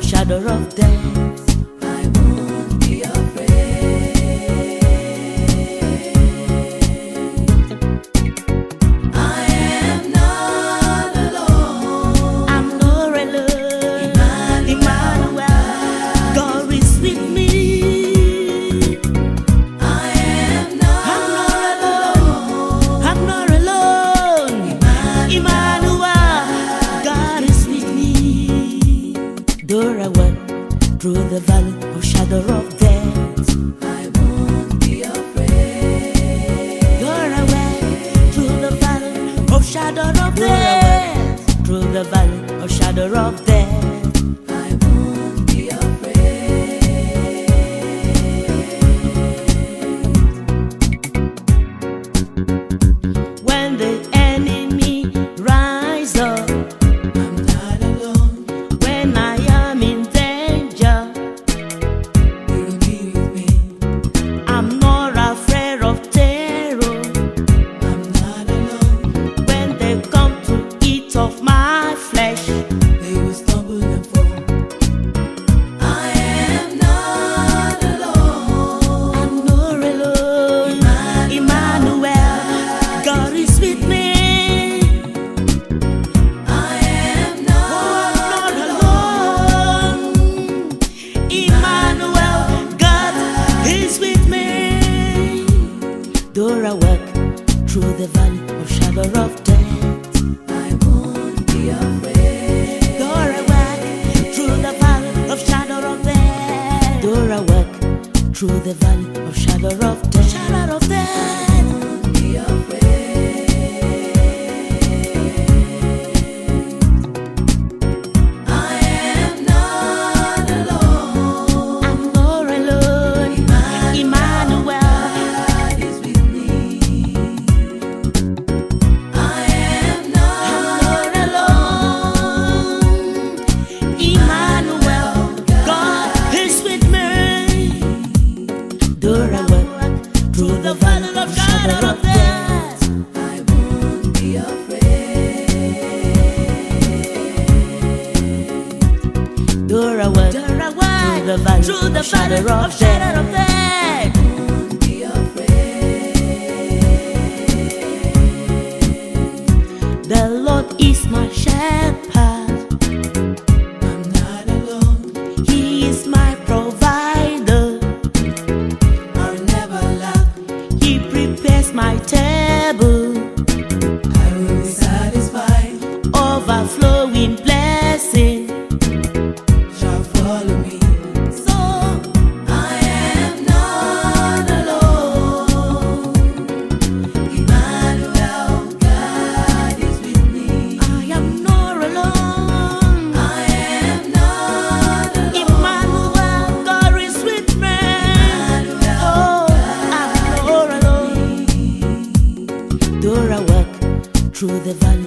shadow of death. I won't be afraid. door I went through the valley of shadow of death. I won't be afraid. through the valley of shadow the valley, through the shadow, of, shadow of death. Don't be afraid. The Lord is my shepherd. through the valley.